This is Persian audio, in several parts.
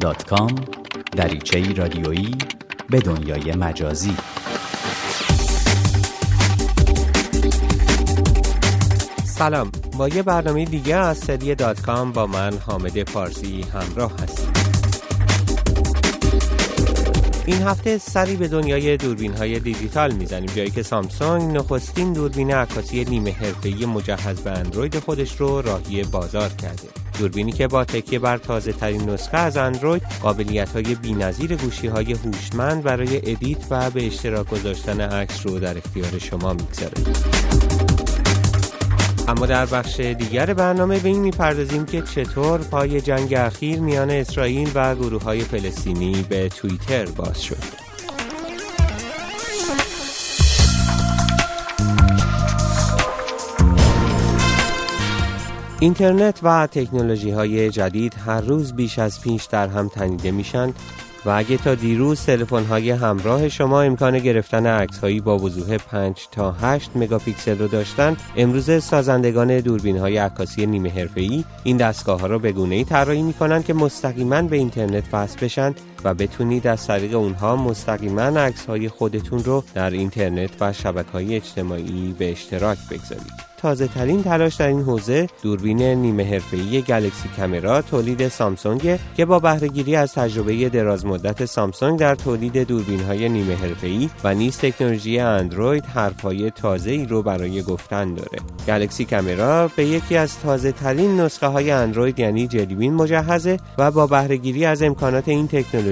دات کام دریچه رادیویی به دنیای مجازی. سلام. با یه برنامه دیگه از سری دات کام با من حامد پارسی همراه هستیم این هفته سری به دنیای دوربین های دیجیتال می‌زنیم جایی که سامسونگ نخستین دوربین عکاسی نیمه حرفه‌ای مجهز به اندروید خودش رو راهی بازار کرده. دوربینی که با تکیه بر تازه ترین نسخه از اندروید قابلیت های نظیر گوشی هوشمند برای edit و به اشتراک گذاشتن عکس رو در اختیار شما می‌گذاره. اما در بخش دیگر برنامه به این می‌پردازیم که چطور پای جنگ اخیر میان اسرائیل و گروه های فلسطینی به توییتر باز شد. اینترنت و تکنولوژی های جدید هر روز بیش از پیش در هم تنیده میشن و اگه تا دیروز تلفن های همراه شما امکان گرفتن عکس هایی با وضوح 5 تا 8 مگاپیکسل رو داشتن امروز سازندگان دوربین های عکاسی نیمه حرفه‌ای این دستگاه ها رو به گونه ای طراحی می‌کنن که مستقیما به اینترنت وصل بشن و بتونید از طریق اونها مستقیما عکس های خودتون رو در اینترنت و شبکه های اجتماعی به اشتراک بگذارید. تازه ترین تلاش در این حوزه دوربین نیمه حرفه‌ای گلکسی کامرا تولید سامسونگ که با بهرهگیری از تجربه دراز مدت سامسونگ در تولید دوربین های نیمه حرفه‌ای و نیز تکنولوژی اندروید حرفهای تازه ای رو برای گفتن داره. گلکسی کامرا به یکی از تازه ترین نسخه های اندروید یعنی جلیبین مجهزه و با بهرهگیری از امکانات این تکنولوژی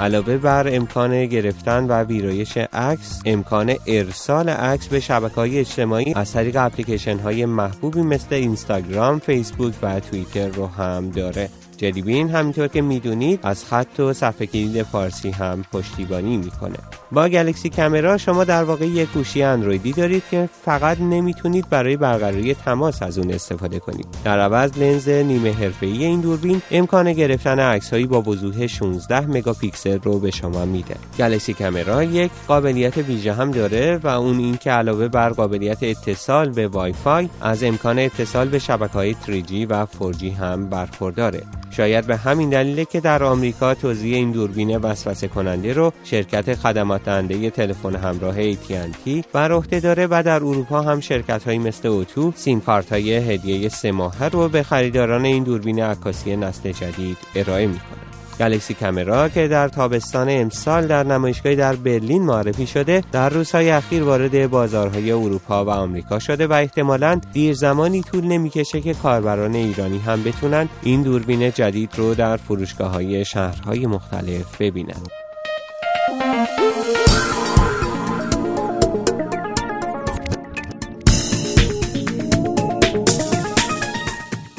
علاوه بر امکان گرفتن و ویرایش عکس امکان ارسال عکس به شبکه‌های اجتماعی از طریق اپلیکیشن های محبوبی مثل اینستاگرام، فیسبوک و توییتر رو هم داره. Jelly Bean همینطور که می‌دونید از خط و صفحه کلید فارسی هم پشتیبانی می‌کنه. با Galaxy Camera شما در واقع یک گوشی اندرویدی دارید که فقط نمی‌تونید برای برقراری تماس از اون استفاده کنید. در عوض لنز نیمه حرفه‌ای این دوربین امکان گرفتن عکسهایی با وضوح 16 مگاپیکسل رو به شما میده. Galaxy Camera یک قابلیت ویژه هم داره و اون این که علاوه بر قابلیت اتصال به وای فای از امکان اتصال به شبکه‌های 3G و 4G هم برخورداره. شاید به همین دلیله که در آمریکا توزیع این دوربین وسوسه کننده رو شرکت خدمات دهنده تلفن همراه AT&T بر عهده داره و در اروپا هم شرکت هایی مثل اوتو سیم کارت های هدیه سه ماهه رو به خریداران این دوربین عکاسی نسل جدید ارائه می‌کنه. گلکسی کامرا که در تابستان امسال در نمایشگاهی در برلین معرفی شده در روزهای اخیر وارد بازارهای اروپا و آمریکا شده و احتمالا دیر زمانی طول نمی‌کشه که کاربران ایرانی هم بتونن این دوربین جدید رو در فروشگاه های شهرهای مختلف ببینند.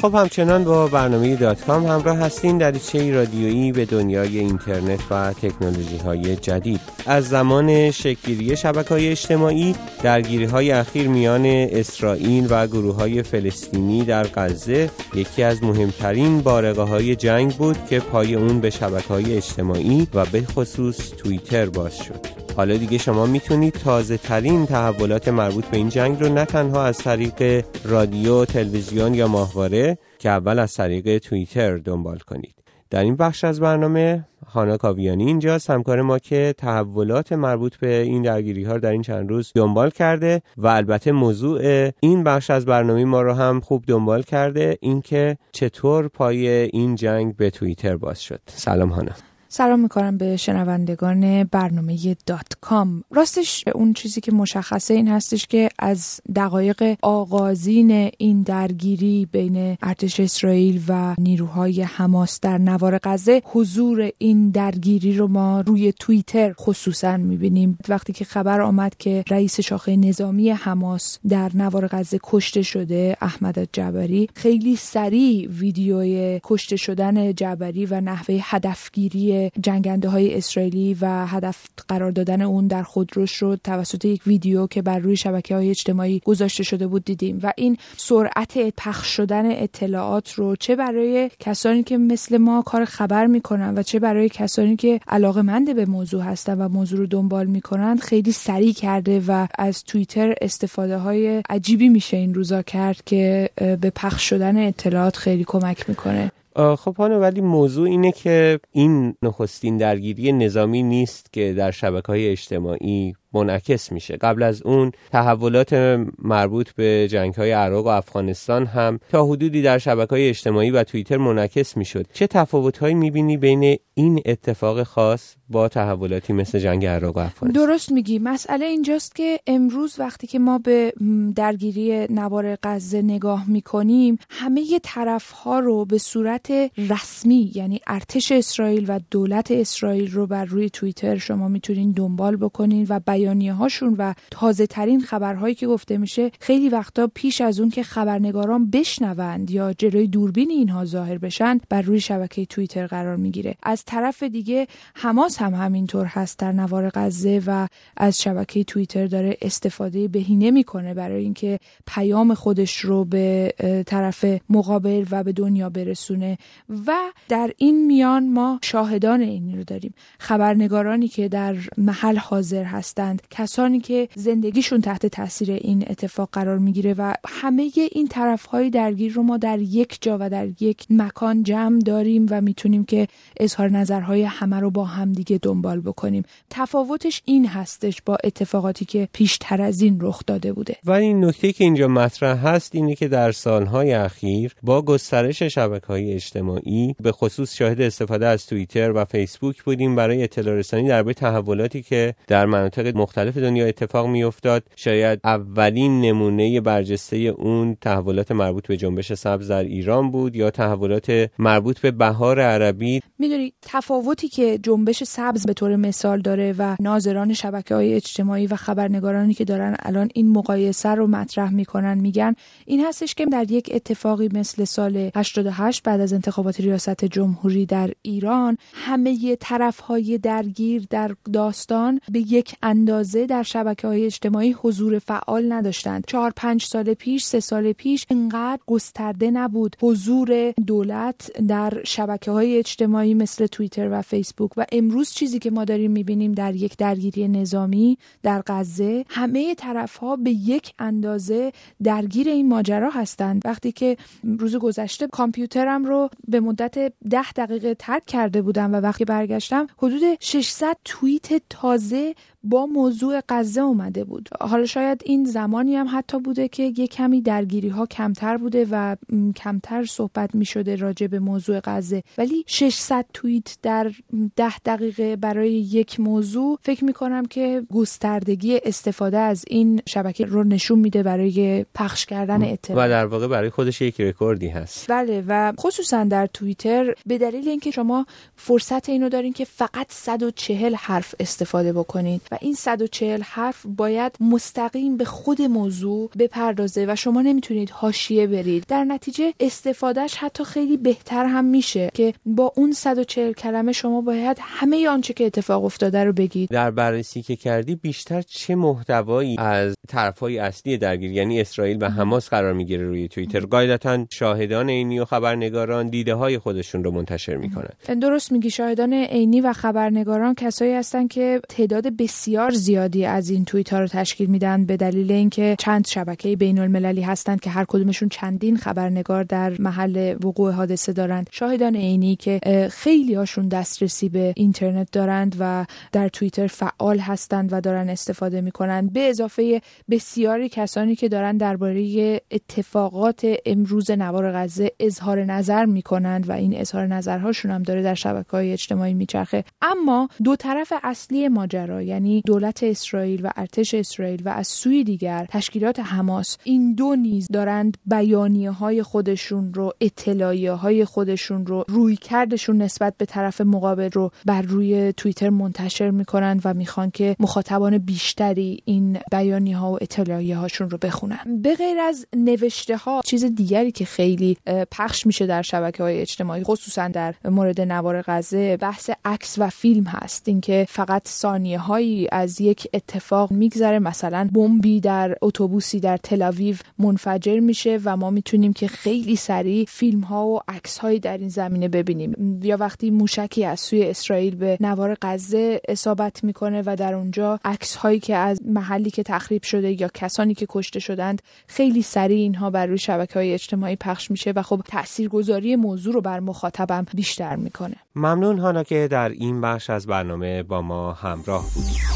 خب همچنان با برنامه دات کام همراه هستین در چه رادیویی به دنیای اینترنت و تکنولوژی های جدید. از زمان شکلگیری شبکه های اجتماعی درگیری های اخیر میان اسرائیل و گروه های فلسطینی در غزه یکی از مهمترین بارقه های جنگ بود که پای اون به شبکه های اجتماعی و به خصوص توییتر باز شد. حالا دیگه شما می‌تونید تازه ترین تحولات مربوط به این جنگ رو نه تنها از طریق رادیو، تلویزیون یا ماهواره که اول از طریق توییتر دنبال کنید. در این بخش از برنامه هانا کاویانی اینجا همکار ما که تحولات مربوط به این درگیری ها در این چند روز دنبال کرده و البته موضوع این بخش از برنامه ما رو هم خوب دنبال کرده اینکه چطور پای این جنگ به توییتر باز شد سلام هانا سلام می‌کنم به شنوندگان برنامه دات کام. راستش اون چیزی که مشخصه این هستش که از دقایق آغازین این درگیری بین ارتش اسرائیل و نیروهای حماس در نوار غزه حضور این درگیری رو ما روی توییتر خصوصا می‌بینیم. وقتی که خبر آمد که رئیس شاخه نظامی حماس در نوار غزه کشته شده احمد جبری خیلی سریع ویدیوی کشته شدن جبری و نحوه هدفگیری جنگنده های اسرائیلی و هدف قرار دادن اون در خودروش رو توسط یک ویدیو که بر روی شبکه های اجتماعی گذاشته شده بود دیدیم. و این سرعت پخش شدن اطلاعات رو چه برای کسانی که مثل ما کار خبر می‌کنن و چه برای کسانی که علاقه منده به موضوع هستن و موضوع رو دنبال می‌کنن خیلی سریع کرده و از توییتر استفاده های عجیبی میشه این روزا کرد که به پخش شدن اطلاعات خیلی کمک می‌کنه. خب هانو ولی موضوع اینه که این نخستین درگیری نظامی نیست که در شبکه های اجتماعی منعکس میشه. قبل از اون تحولات مربوط به جنگ های عراق و افغانستان هم تا حدودی در شبکه های اجتماعی و توییتر منعکس می‌شد. چه تفاوت هایی می‌بینی بین این اتفاق خاص با تحولاتی مثل جنگ عراق و افغانستان؟ درست میگی. مسئله اینجاست که امروز وقتی که ما به درگیری نوار غزه نگاه می‌کنیم همه طرف ها رو به صورت رسمی یعنی ارتش اسرائیل و دولت اسرائیل رو بر روی توییتر شما می‌تونین دنبال بکنین و بیانیه هاشون و تازه ترین خبرهایی که گفته میشه خیلی وقتا پیش از اون که خبرنگاران بشنوند یا جلوی دوربین اینها ظاهر بشن بر روی شبکه توییتر قرار می‌گیره. از طرف دیگه حماس هم همینطور هست در نوار غزه و از شبکه توییتر داره استفاده بهینه می‌کنه برای اینکه پیام خودش رو به طرف مقابل و به دنیا برسونه. و در این میان ما شاهدان این رو داریم. خبرنگارانی که در محل حاضر هستند کسانی که زندگیشون تحت تاثیر این اتفاق قرار می‌گیره و همه این طرفهای درگیر رو ما در یک جا و در یک مکان جمع داریم و می‌تونیم که اظهار نظرهای همه رو با همدیگه دنبال بکنیم. تفاوتش این هستش با اتفاقاتی که پیشتر از این رخ داده بوده. و این نکته که اینجا مطرح هست اینه که در سالهای اخیر با گسترش شبکه های اجتماعی به خصوص شاهد استفاده از توییتر و فیسبوک بودیم برای اطلاع رسانی درباره تحولاتی که در مناطق مختلف دنیا اتفاق میافتاد. شاید اولین نمونه برجسته اون تحولات مربوط به جنبش سبز در ایران بود یا تحولات مربوط به بهار عربی. می‌دونی تفاوتی که جنبش سبز به طور مثال داره و ناظران شبکه های اجتماعی و خبرنگارانی که دارن الان این مقایسه رو مطرح می‌کنن میگن این هستش که در یک اتفاقی مثل سال 88 بعد از انتخابات ریاست جمهوری در ایران همه طرف های درگیر در داستان به یک در شبکه های اجتماعی حضور فعال نداشتند. چهار پنج سال پیش سه سال پیش انقدر گسترده نبود حضور دولت در شبکه های اجتماعی مثل توییتر و فیسبوک و امروز چیزی که ما داریم می‌بینیم در یک درگیری نظامی در غزه همه طرف ها به یک اندازه درگیر این ماجرا هستند. وقتی که روز گذشته کامپیوترم رو به مدت ده دقیقه ترک کرده بودم و وقتی برگشتم حدود 600 توییت تازه با موضوع غزه اومده بود. حالا شاید این زمانی هم حتی بوده که یه کمی درگیری ها کمتر بوده و کمتر صحبت می شده راجع به موضوع غزه. ولی 600 توییت در ده دقیقه برای یک موضوع فکر می کنم که گستردگی استفاده از این شبکه رو نشون میده برای پخش کردن اطلاع و در واقع برای خودش یک رکوردی هست. بله و خصوصا در توییتر به دلیل اینکه شما فرصت اینو دارین که فقط 140 حرف استفاده بکنید و این 140 حرف باید مستقیم به خود موضوع بپردازه و شما نمی‌تونید حاشیه برید. در نتیجه استفادهش حتی خیلی بهتر هم میشه که با اون 140 کلمه شما باید همه آنچه که اتفاق افتاده رو بگید. در بررسی که کردی بیشتر چه محتوایی از طرفهای اصلی درگیر یعنی اسرائیل و حماس قرار می‌گیره روی توییتر؟ قاعدتا شاهدان عینی و خبرنگاران دیده های خودشون رو منتشر می‌کنن. درست میگی شاهدان عینی و خبرنگاران کسایی هستن که تعداد بسیار زیادی از این توییت ها رو تشکیل میدن به دلیل اینکه چند شبکه بین المللی هستند که هر کدومشون چندین خبرنگار در محل وقوع حادثه دارند. شاهدان عینی که خیلی هاشون دسترسی به اینترنت دارند و در توییتر فعال هستند و دارن استفاده می‌کنند به اضافه بسیاری کسانی که دارن درباره اتفاقات امروز نوار غزه اظهار نظر می‌کنند و این اظهار نظرهاشون هم داره در شبکه های اجتماعی میچرخه. اما دو طرف اصلی ماجرا یعنی دولت اسرائیل و ارتش اسرائیل و از سوی دیگر تشکیلات حماس این دو نیز دارند بیانیه های خودشون رو اطلاعیه های خودشون رو روی کردشون نسبت به طرف مقابل رو بر روی توییتر منتشر می‌کنند و می‌خوان که مخاطبان بیشتری این بیانیه ها و اطلاعیه هاشون رو بخونن. به غیر از نوشته ها چیز دیگری که خیلی پخش میشه در شبکه های اجتماعی خصوصا در مورد نوار غزه بحث عکس و فیلم هست. اینکه فقط ثانیه هایی از یک اتفاق میگذره. مثلا بمبی در اتوبوسی در تلاویو منفجر میشه و ما می‌تونیم که خیلی سریع فیلم ها و عکس هایی در این زمینه ببینیم. یا وقتی موشکی از سوی اسرائیل به نوار غزه اصابت می‌کنه و در اونجا عکس هایی که از محلی که تخریب شده یا کسانی که کشته شدند خیلی سریع اینها بر روی شبکه های اجتماعی پخش میشه و خب تاثیرگذاری موضوع رو بر مخاطبم بیشتر می‌کنه. ممنون هانا که در این بخش از برنامه با ما همراه بودید.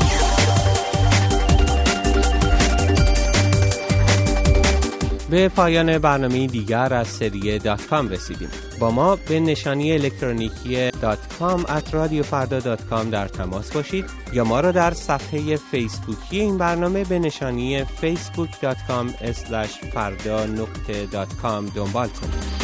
به پایان برنامه دیگر از سری دات کام رسیدیم. با ما به نشانی الکترونیکی دات کام at در تماس باشید یا ما را در صفحه فیسبوکی این برنامه به نشانی facebook.com فردا نقطه دنبال کنید.